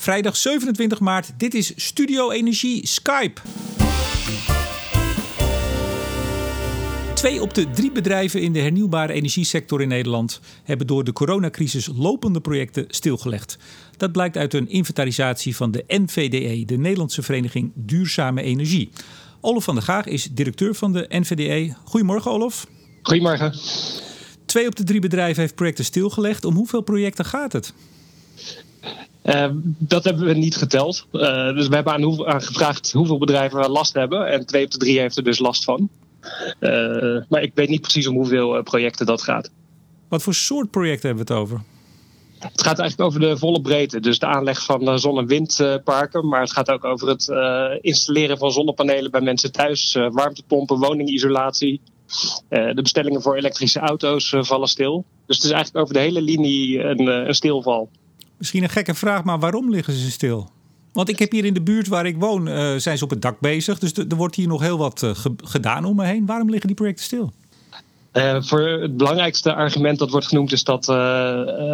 Vrijdag 27 maart. Dit is Studio Energie Skype. Twee op de drie bedrijven in de hernieuwbare energiesector in Nederland hebben door de coronacrisis lopende projecten stilgelegd. Dat blijkt uit een inventarisatie van de NVDE, de Nederlandse Vereniging Duurzame Energie. Olof van der Gaag is directeur van de NVDE. Goedemorgen, Olof. Goedemorgen. Twee op de drie bedrijven heeft projecten stilgelegd. Om hoeveel projecten gaat het? Uh, dat hebben we niet geteld. Uh, dus we hebben aan, aan, gevraagd hoeveel bedrijven last hebben. En twee op de drie heeft er dus last van. Uh, maar ik weet niet precies om hoeveel projecten dat gaat. Wat voor soort projecten hebben we het over? Het gaat eigenlijk over de volle breedte. Dus de aanleg van zon- en windparken. Maar het gaat ook over het installeren van zonnepanelen bij mensen thuis. warmtepompen, woningisolatie. de bestellingen voor elektrische auto's vallen stil. Dus het is eigenlijk over de hele linie een, een stilval. Misschien een gekke vraag, maar waarom liggen ze stil? Want ik heb hier in de buurt waar ik woon, uh, zijn ze op het dak bezig. Dus er wordt hier nog heel wat uh, gedaan om me heen. Waarom liggen die projecten stil? Uh, voor het belangrijkste argument dat wordt genoemd is dat,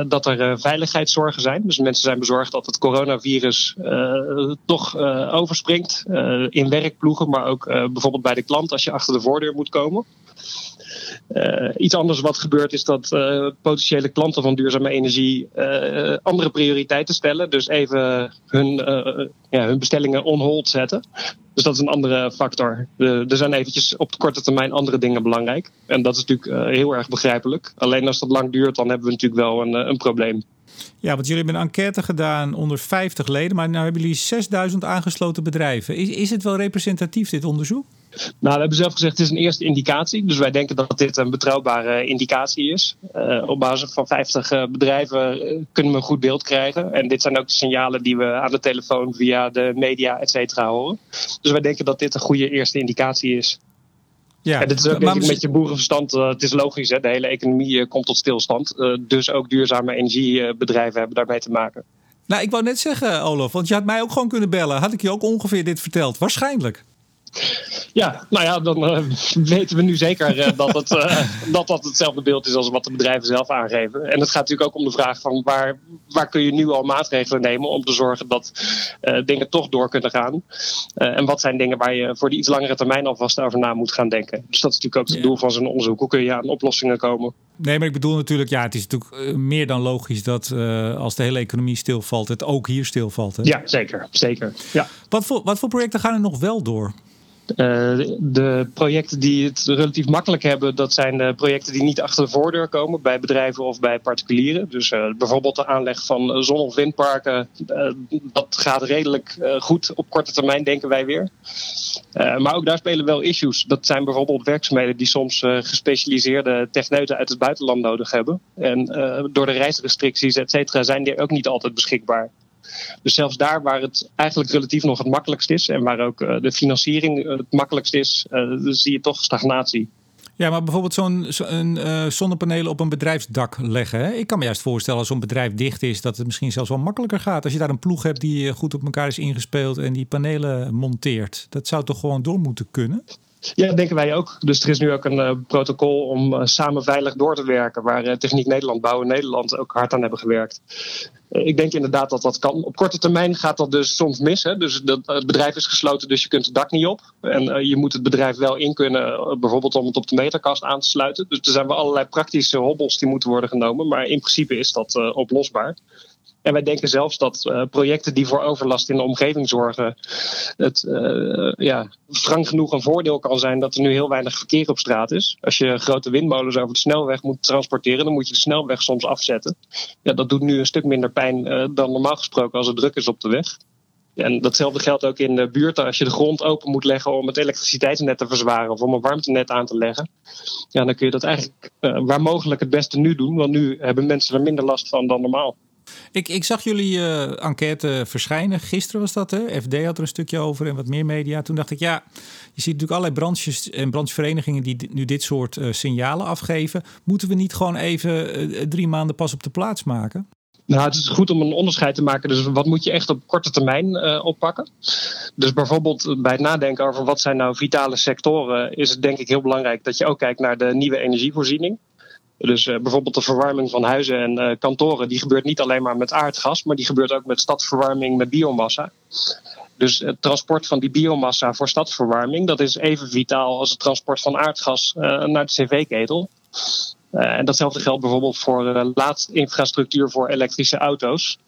dat er veiligheidszorgen zijn. Dus mensen zijn bezorgd dat het coronavirus toch overspringt in werkploegen, maar ook bijvoorbeeld bij de klant als je achter de voordeur moet komen. Uh, iets anders wat gebeurt is dat uh, potentiële klanten van duurzame energie uh, andere prioriteiten stellen. Dus even hun, ja, hun bestellingen on hold zetten. Dus dat is een andere factor. Er zijn eventjes op de korte termijn andere dingen belangrijk. En dat is natuurlijk heel erg begrijpelijk. Alleen als dat lang duurt, dan hebben we natuurlijk wel een, een probleem. Ja, want jullie hebben een enquête gedaan onder 50 leden, maar nu hebben jullie 6000 aangesloten bedrijven. Is, is het wel representatief, dit onderzoek? Nou, we hebben zelf gezegd, het is een eerste indicatie. Dus wij denken dat dit een betrouwbare indicatie is. Uh, op basis van 50 uh, bedrijven uh, kunnen we een goed beeld krijgen. En dit zijn ook de signalen die we aan de telefoon via de media, et cetera, horen. Dus wij denken dat dit een goede eerste indicatie is. Ja, en dit is ook maar, je boerenverstand. het is logisch, hè? de hele economie komt tot stilstand. dus ook duurzame energiebedrijven hebben daarmee te maken. Nou, ik wou net zeggen, Olaf, want je had mij ook gewoon kunnen bellen. Had ik je ook ongeveer dit verteld? Waarschijnlijk. Ja, nou ja, dan uh, weten we nu zeker uh, dat, het, uh, dat dat hetzelfde beeld is als wat de bedrijven zelf aangeven. En het gaat natuurlijk ook om de vraag van waar, waar kun je nu al maatregelen nemen om te zorgen dat dingen toch door kunnen gaan. en wat zijn dingen waar je voor die iets langere termijn alvast over na moet gaan denken. Dus dat is natuurlijk ook het doel van zo'n onderzoek. Hoe kun je aan oplossingen komen? Nee, maar ik bedoel natuurlijk, ja, het is natuurlijk meer dan logisch dat als de hele economie stilvalt, het ook hier stilvalt. Hè? Ja, zeker. zeker. Ja. Wat, voor, wat voor projecten gaan er nog wel door? Uh, de projecten die het relatief makkelijk hebben, dat zijn de projecten die niet achter de voordeur komen bij bedrijven of bij particulieren. Dus uh, bijvoorbeeld de aanleg van zon- of windparken, dat gaat redelijk goed op korte termijn, denken wij weer. maar ook daar spelen wel issues. Dat zijn bijvoorbeeld werkzaamheden die soms gespecialiseerde techneuten uit het buitenland nodig hebben. En door de reisrestricties, et cetera, zijn die ook niet altijd beschikbaar. Dus zelfs daar waar het eigenlijk relatief nog het makkelijkst is en waar ook uh, de financiering uh, het makkelijkst is, uh, zie je toch stagnatie. Ja, maar bijvoorbeeld zo'n zo zonnepanelen op een bedrijfsdak leggen. Hè? Ik kan me juist voorstellen als zo'n bedrijf dicht is, dat het misschien zelfs wel makkelijker gaat. Als je daar een ploeg hebt die goed op elkaar is ingespeeld en die panelen monteert. Dat zou toch gewoon door moeten kunnen? Ja, dat denken wij ook. Dus er is nu ook een uh, protocol om uh, samen veilig door te werken, waar uh, Techniek Nederland, Bouwen Nederland ook hard aan hebben gewerkt. ik denk inderdaad dat dat kan. Op korte termijn gaat dat dus soms mis. Hè? Dus dat, het bedrijf is gesloten, dus je kunt het dak niet op. En je moet het bedrijf wel in kunnen, bijvoorbeeld om het op de meterkast aan te sluiten. Dus er zijn wel allerlei praktische hobbels die moeten worden genomen. Maar in principe is dat oplosbaar. En wij denken zelfs dat uh, projecten die voor overlast in de omgeving zorgen, het uh, ja, frank genoeg een voordeel kan zijn dat er nu heel weinig verkeer op straat is. Als je grote windmolens over de snelweg moet transporteren, dan moet je de snelweg soms afzetten. Ja, dat doet nu een stuk minder pijn uh, dan normaal gesproken als het druk is op de weg. En datzelfde geldt ook in de buurten. Als je de grond open moet leggen om het elektriciteitsnet te verzwaren of om een warmtenet aan te leggen. Ja, dan kun je dat eigenlijk waar mogelijk het beste nu doen. Want nu hebben mensen er minder last van dan normaal. Ik, ik zag jullie uh, enquête verschijnen. Gisteren was dat, hè? FD had er een stukje over en wat meer media. Toen dacht ik, ja, je ziet natuurlijk allerlei branches en brancheverenigingen die nu dit soort uh, signalen afgeven. Moeten we niet gewoon even uh, drie maanden pas op de plaats maken? Nou, het is goed om een onderscheid te maken. Dus wat moet je echt op korte termijn oppakken? Dus bijvoorbeeld bij het nadenken over wat zijn nou vitale sectoren, is het denk ik heel belangrijk dat je ook kijkt naar de nieuwe energievoorziening. Dus bijvoorbeeld de verwarming van huizen en kantoren, die gebeurt niet alleen maar met aardgas, maar die gebeurt ook met stadsverwarming met biomassa. Dus het transport van die biomassa voor stadsverwarming, dat is even vitaal als het transport van aardgas naar de cv-ketel. en datzelfde geldt bijvoorbeeld voor laadinfrastructuur voor elektrische auto's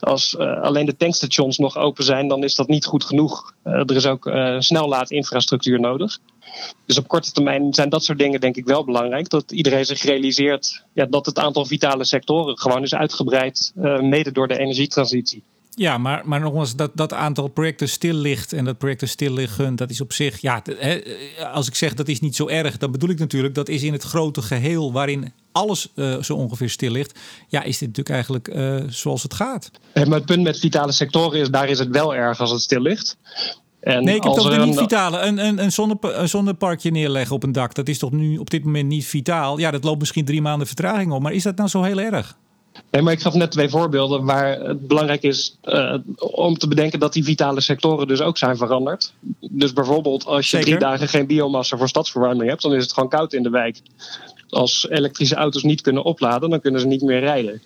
als alleen de tankstations nog open zijn, dan is dat niet goed genoeg. Er is ook snellaadinfrastructuur nodig. Dus op korte termijn zijn dat soort dingen denk ik wel belangrijk. Dat iedereen zich realiseert ja, dat het aantal vitale sectoren gewoon is uitgebreid, mede door de energietransitie. Ja, maar, maar nogmaals, dat, dat aantal projecten stil ligt en dat projecten stil liggen, dat is op zich, ja, als ik zeg dat is niet zo erg, dan bedoel ik natuurlijk dat is in het grote geheel waarin alles uh, zo ongeveer stil ligt, ja, is dit natuurlijk eigenlijk uh, zoals het gaat. Maar het punt met vitale sectoren is, daar is het wel erg als het stil ligt. En nee, ik heb toch niet vitale. Een, een, een, zonne, een zonneparkje neerleggen op een dak, dat is toch nu op dit moment niet vitaal? Ja, dat loopt misschien drie maanden vertraging op, maar is dat nou zo heel erg? Nee, maar ik gaf net twee voorbeelden waar het belangrijk is uh, om te bedenken dat die vitale sectoren dus ook zijn veranderd. Dus bijvoorbeeld als je Zeker. drie dagen geen biomassa voor stadsverwarming hebt, dan is het gewoon koud in de wijk. Als elektrische auto's niet kunnen opladen, dan kunnen ze niet meer rijden.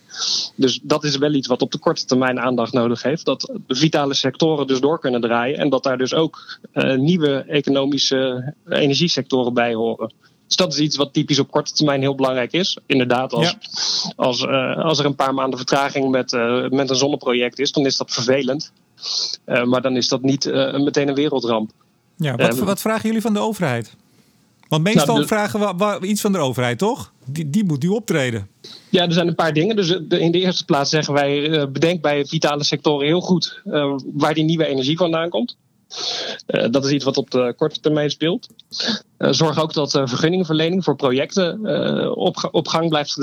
Dus dat is wel iets wat op de korte termijn aandacht nodig heeft. Dat de vitale sectoren dus door kunnen draaien en dat daar dus ook uh, nieuwe economische energiesectoren bij horen. Dus dat is iets wat typisch op korte termijn heel belangrijk is. Inderdaad, als, als, uh, als er een paar maanden vertraging met, uh, met een zonneproject is, dan is dat vervelend. Maar dan is dat niet meteen een wereldramp. Ja, wat, wat vragen jullie van de overheid? Want meestal nou, vragen we, iets van de overheid, toch? Die, die moet nu optreden. Ja, er zijn een paar dingen. Dus in de eerste plaats zeggen wij: bedenk bij vitale sectoren heel goed waar die nieuwe energie vandaan komt. Uh, dat is iets wat op de korte termijn speelt. Uh, zorg ook dat vergunningenverlening voor projecten op, op, gang blijft.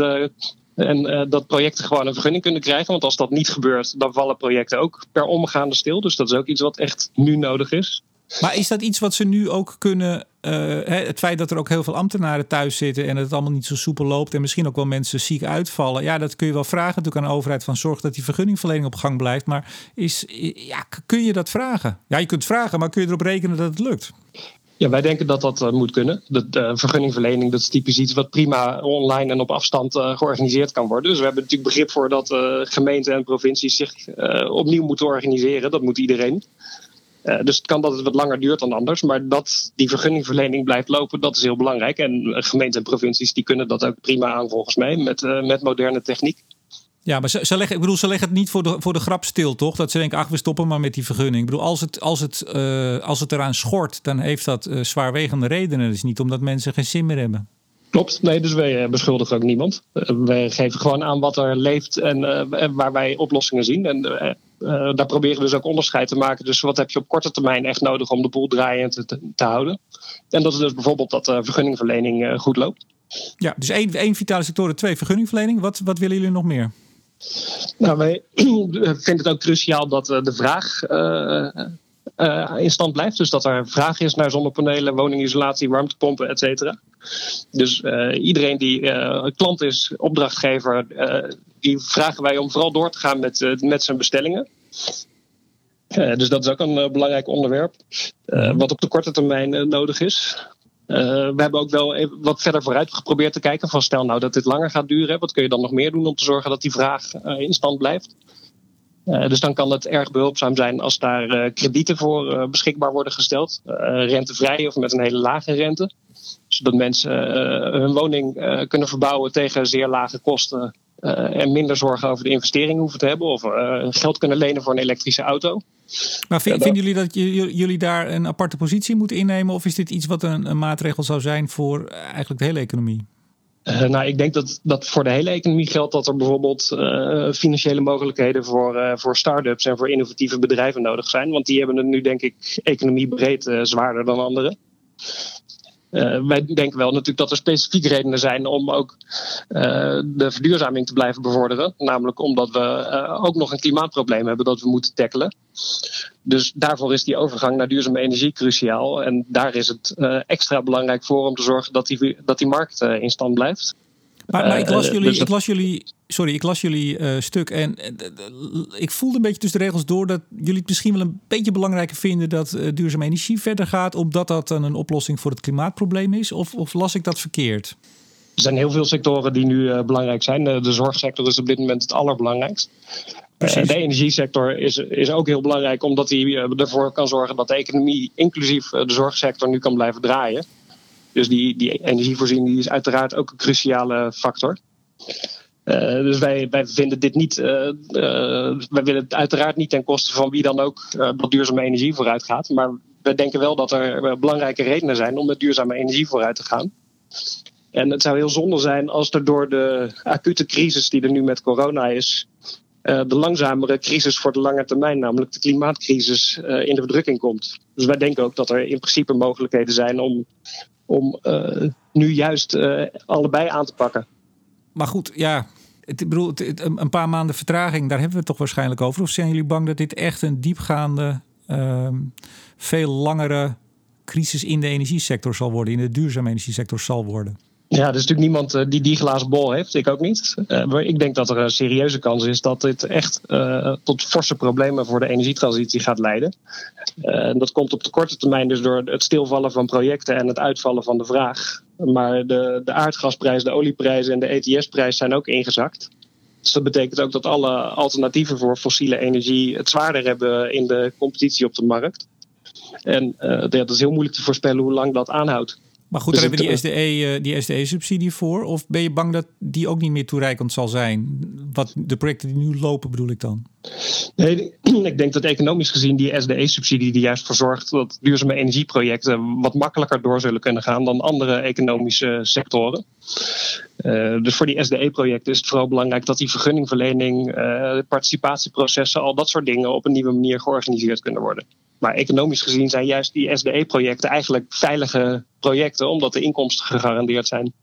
en dat projecten gewoon een vergunning kunnen krijgen. Want als dat niet gebeurt, dan vallen projecten ook per omgaande stil. Dus dat is ook iets wat echt nu nodig is. Maar is dat iets wat ze nu ook kunnen? Uh, het feit dat er ook heel veel ambtenaren thuis zitten en het allemaal niet zo soepel loopt en misschien ook wel mensen ziek uitvallen. Ja, dat kun je wel vragen natuurlijk aan de overheid van zorg dat die vergunningverlening op gang blijft. Maar is, ja, kun je dat vragen? Ja, je kunt vragen, maar kun je erop rekenen dat het lukt? Ja, wij denken dat dat uh, moet kunnen. De, de, vergunningverlening dat is typisch iets wat prima online en op afstand georganiseerd kan worden. Dus we hebben natuurlijk begrip voor dat gemeenten en provincies zich opnieuw moeten organiseren. Dat moet iedereen. Uh, dus het kan dat het wat langer duurt dan anders. Maar dat die vergunningverlening blijft lopen, dat is heel belangrijk. En gemeenten en provincies die kunnen dat ook prima aan volgens mij met, uh, met moderne techniek. Ja, maar ze, ze, leggen, ik bedoel, ze leggen het niet voor de, voor de grap stil, toch? Dat ze denken, ach, we stoppen maar met die vergunning. Ik bedoel, als het, als het, uh, als het eraan schort, dan heeft dat zwaarwegende redenen. Dus niet omdat mensen geen zin meer hebben. Klopt, nee, dus wij beschuldigen ook niemand. wij geven gewoon aan wat er leeft en waar wij oplossingen zien. En uh, daar proberen we dus ook onderscheid te maken. Dus wat heb je op korte termijn echt nodig om de boel draaiend te, te, houden? En dat is dus bijvoorbeeld dat uh, vergunningverlening uh, goed loopt. Ja, dus één, één vitale sectoren, twee vergunningverlening. Wat, wat willen jullie nog meer? Nou, wij vinden het ook cruciaal dat de vraag uh, in stand blijft. Dus dat er vraag is naar zonnepanelen, woningisolatie, warmtepompen, et cetera. Dus uh, iedereen die uh, klant is, opdrachtgever, die vragen wij om vooral door te gaan met, met zijn bestellingen. dus dat is ook een belangrijk onderwerp. Wat op de korte termijn nodig is. we hebben ook wel wat verder vooruit geprobeerd te kijken. Van stel nou dat dit langer gaat duren. Wat kun je dan nog meer doen om te zorgen dat die vraag in stand blijft? Dus dan kan het erg behulpzaam zijn als daar kredieten voor beschikbaar worden gesteld. rentevrij of met een hele lage rente. Zodat mensen hun woning kunnen verbouwen tegen zeer lage kosten. En minder zorgen over de investering hoeven te hebben. Of geld kunnen lenen voor een elektrische auto. Maar vinden jullie dat jullie daar een aparte positie moeten innemen? Of is dit iets wat een, een maatregel zou zijn voor eigenlijk de hele economie? Uh, nou, ik denk dat, dat voor de hele economie geldt dat er bijvoorbeeld uh, financiële mogelijkheden voor, uh, voor start-ups en voor innovatieve bedrijven nodig zijn. Want die hebben het nu, denk ik, economiebreed zwaarder dan anderen. Uh, wij denken wel natuurlijk dat er specifieke redenen zijn om ook uh, de verduurzaming te blijven bevorderen. Namelijk omdat we uh, ook nog een klimaatprobleem hebben dat we moeten tackelen. Dus daarvoor is die overgang naar duurzame energie cruciaal. En daar is het extra belangrijk voor om te zorgen dat die, dat die markt in stand blijft. Maar, maar ik, las jullie, dus ik las jullie sorry, ik las jullie uh, stuk en uh, ik voelde een beetje tussen de regels door dat jullie het misschien wel een beetje belangrijker vinden dat uh, duurzame energie verder gaat, omdat dat dan een oplossing voor het klimaatprobleem is? Of, of las ik dat verkeerd? Er zijn heel veel sectoren die nu belangrijk zijn. de zorgsector is op dit moment het allerbelangrijkst. Precies. de energiesector is, is ook heel belangrijk, omdat hij ervoor kan zorgen dat de economie, inclusief de zorgsector, nu kan blijven draaien. Dus die, die energievoorziening is uiteraard ook een cruciale factor. Uh, dus wij, wij vinden dit niet. Uh, uh, wij willen het uiteraard niet ten koste van wie dan ook dat duurzame energie vooruit gaat. Maar we denken wel dat er belangrijke redenen zijn om met duurzame energie vooruit te gaan. En het zou heel zonde zijn als er door de acute crisis die er nu met corona is, de langzamere crisis voor de lange termijn, namelijk de klimaatcrisis, in de verdrukking komt. Dus wij denken ook dat er in principe mogelijkheden zijn om om uh, nu juist uh, allebei aan te pakken. Maar goed, ja, het, bedoel, een paar maanden vertraging, daar hebben we het toch waarschijnlijk over. Of zijn jullie bang dat dit echt een diepgaande, uh, veel langere crisis in de energiesector zal worden, in de duurzame energiesector zal worden? Ja, er is natuurlijk niemand eh, die die glazen bol heeft. Ik ook niet. Uh, ik denk dat er een serieuze kans is dat dit echt uh, tot forse problemen voor de energietransitie gaat leiden. Dat komt op de korte termijn dus door het stilvallen van projecten en het uitvallen van de vraag. Maar de, de aardgasprijs, de olieprijs en de ETS-prijs zijn ook ingezakt. Dus dat betekent ook dat alle alternatieven voor fossiele energie het zwaarder hebben in de competitie op de markt. En dat is heel moeilijk te voorspellen hoe lang dat aanhoudt. Maar goed, dus daar hebben we die SDE, eh, die SDE-subsidie voor. Of ben je bang dat die ook niet meer toereikend zal zijn? Wat de projecten die nu lopen, bedoel ik dan? Nee, ik denk dat economisch gezien die SDE-subsidie die juist voor zorgt dat duurzame energieprojecten wat makkelijker door zullen kunnen gaan dan andere economische sectoren. Uh, dus voor die SDE-projecten is het vooral belangrijk dat die vergunningverlening, uh, participatieprocessen, al dat soort dingen op een nieuwe manier georganiseerd kunnen worden. Maar economisch gezien zijn juist die SDE-projecten eigenlijk veilige projecten, omdat de inkomsten gegarandeerd zijn.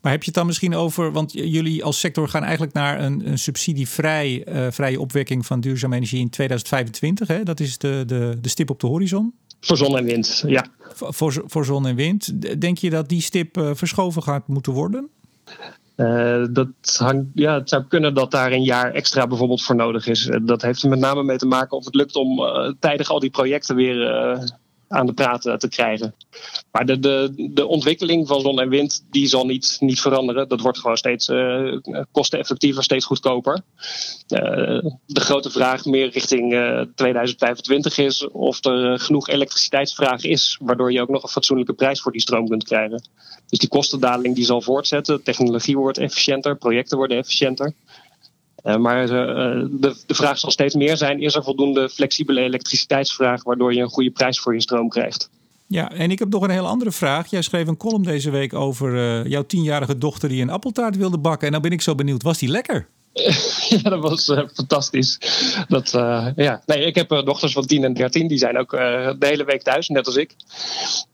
Maar heb je het dan misschien over, want jullie als sector gaan eigenlijk naar een, een subsidievrij uh, vrije opwekking van duurzame energie in 2025. Hè? Dat is de, de, de stip op de horizon. Voor zon en wind, ja. Voor, voor zon en wind. Denk je dat die stip uh, verschoven gaat moeten worden? Uh, dat hangt, ja, het zou kunnen dat daar een jaar extra bijvoorbeeld voor nodig is. dat heeft er met name mee te maken of het lukt om uh, tijdig al die projecten weer aan de praat eh, te krijgen. Maar de, de, de ontwikkeling van zon en wind die zal niet, niet veranderen. Dat wordt gewoon steeds uh, kosteneffectiever, steeds goedkoper. Uh, de grote vraag meer richting uh, 2025 is of er genoeg elektriciteitsvraag is, waardoor je ook nog een fatsoenlijke prijs voor die stroom kunt krijgen. Dus die kostendaling die zal voortzetten, technologie wordt efficiënter, projecten worden efficiënter. Uh, maar uh, de, de vraag zal steeds meer zijn: is er voldoende flexibele elektriciteitsvraag waardoor je een goede prijs voor je stroom krijgt? Ja, en ik heb nog een heel andere vraag. Jij schreef een column deze week over uh, jouw tienjarige dochter die een appeltaart wilde bakken. En nou ben ik zo benieuwd, was die lekker? ja, dat was fantastisch. Dat, ja. nee, ik heb dochters van 10 en 13, die zijn ook de hele week thuis, net als ik.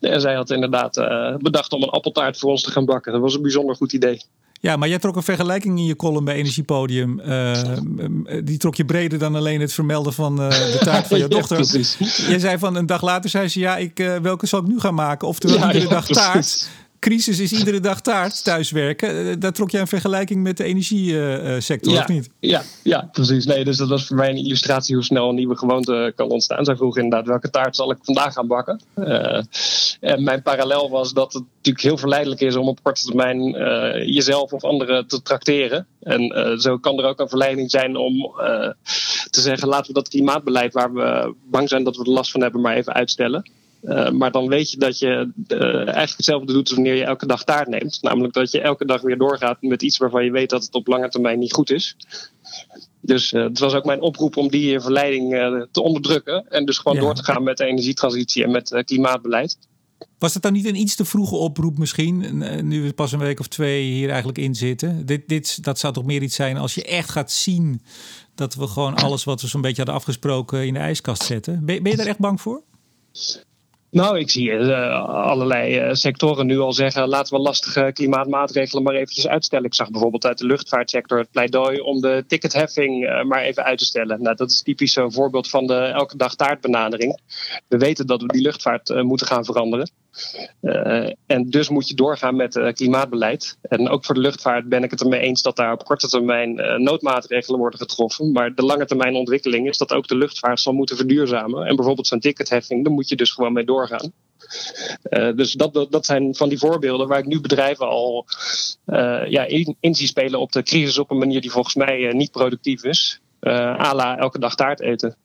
En zij had inderdaad bedacht om een appeltaart voor ons te gaan bakken. Dat was een bijzonder goed idee. Ja, maar jij trok een vergelijking in je column bij Energiepodium. Uh, die trok je breder dan alleen het vermelden van uh, de taart van je dochter. Ja, precies. Jij zei van een dag later, zei ze, ja, ik, uh, welke zal ik nu gaan maken? Oftewel, ja, iedere ja, dag precies. taart crisis is iedere dag taart thuiswerken. Eh, daar trok jij een vergelijking met de energiesector, ja, of niet? Ja, ja, precies. Nee, dus dat was voor mij een illustratie hoe snel een nieuwe gewoonte kan ontstaan. Zij vroeg inderdaad, welke taart zal ik vandaag gaan bakken? Uh, en mijn parallel was dat het natuurlijk heel verleidelijk is om op korte termijn uh, jezelf of anderen te trakteren. En uh, zo kan er ook een verleiding zijn om te zeggen, laten we dat klimaatbeleid waar we bang zijn dat we er last van hebben, maar even uitstellen. Uh, maar dan weet je dat je uh, eigenlijk hetzelfde doet wanneer je elke dag taart neemt. Namelijk dat je elke dag weer doorgaat met iets waarvan je weet dat het op lange termijn niet goed is. Dus uh, het was ook mijn oproep om die verleiding te onderdrukken. En dus gewoon ja. door te gaan met de energietransitie en met klimaatbeleid. Was het dan niet een iets te vroege oproep misschien? Nu we pas een week of twee hier eigenlijk in zitten. Dit, dit, dat zou toch meer iets zijn als je echt gaat zien dat we gewoon alles wat we zo'n beetje hadden afgesproken in de ijskast zetten. Ben, ben je daar echt bang voor? Nou, ik zie uh, allerlei uh, sectoren nu al zeggen: laten we lastige klimaatmaatregelen maar eventjes uitstellen. Ik zag bijvoorbeeld uit de luchtvaartsector het pleidooi om de ticketheffing uh, maar even uit te stellen. Nou, dat is typisch zo'n voorbeeld van de elke dag taartbenadering. We weten dat we die luchtvaart moeten gaan veranderen. Uh, en dus moet je doorgaan met uh, klimaatbeleid. En ook voor de luchtvaart ben ik het ermee eens dat daar op korte termijn uh, noodmaatregelen worden getroffen. Maar de lange termijn ontwikkeling is dat ook de luchtvaart zal moeten verduurzamen. En bijvoorbeeld zo'n ticketheffing, daar moet je dus gewoon mee doorgaan. dus dat, dat zijn van die voorbeelden waar ik nu bedrijven al ja, in, in zie spelen op de crisis op een manier die volgens mij niet productief is. Uh, la elke dag taart eten.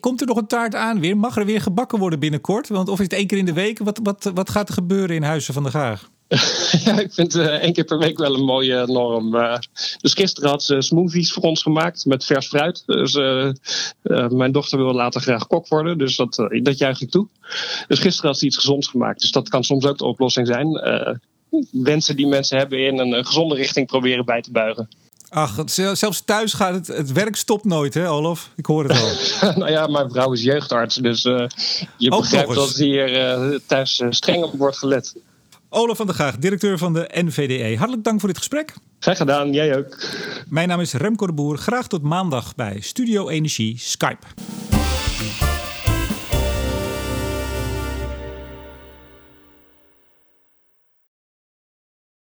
Komt er nog een taart aan weer? Mag er weer gebakken worden binnenkort? Want of is het één keer in de week? Wat, wat, wat gaat er gebeuren in Huizen van de Gaag? ja, ik vind uh, één keer per week wel een mooie norm. Dus gisteren had ze smoothies voor ons gemaakt met vers fruit. Dus mijn dochter wil later graag kok worden, dus dat, dat juich ik toe. Dus gisteren had ze iets gezonds gemaakt. Dus dat kan soms ook de oplossing zijn. wensen die mensen hebben in een gezonde richting proberen bij te buigen. Ach, zelfs thuis gaat het, het werk stopt nooit, hè, Olof? Ik hoor het al. nou ja, mijn vrouw is jeugdarts, dus uh, je Ook begrijpt dat hier uh, thuis uh, streng op wordt gelet. Olaf van der Gaag, directeur van de NVDE. Hartelijk dank voor dit gesprek. Graag gedaan, jij ook. Mijn naam is Remco de Boer. Graag tot maandag bij Studio Energie Skype.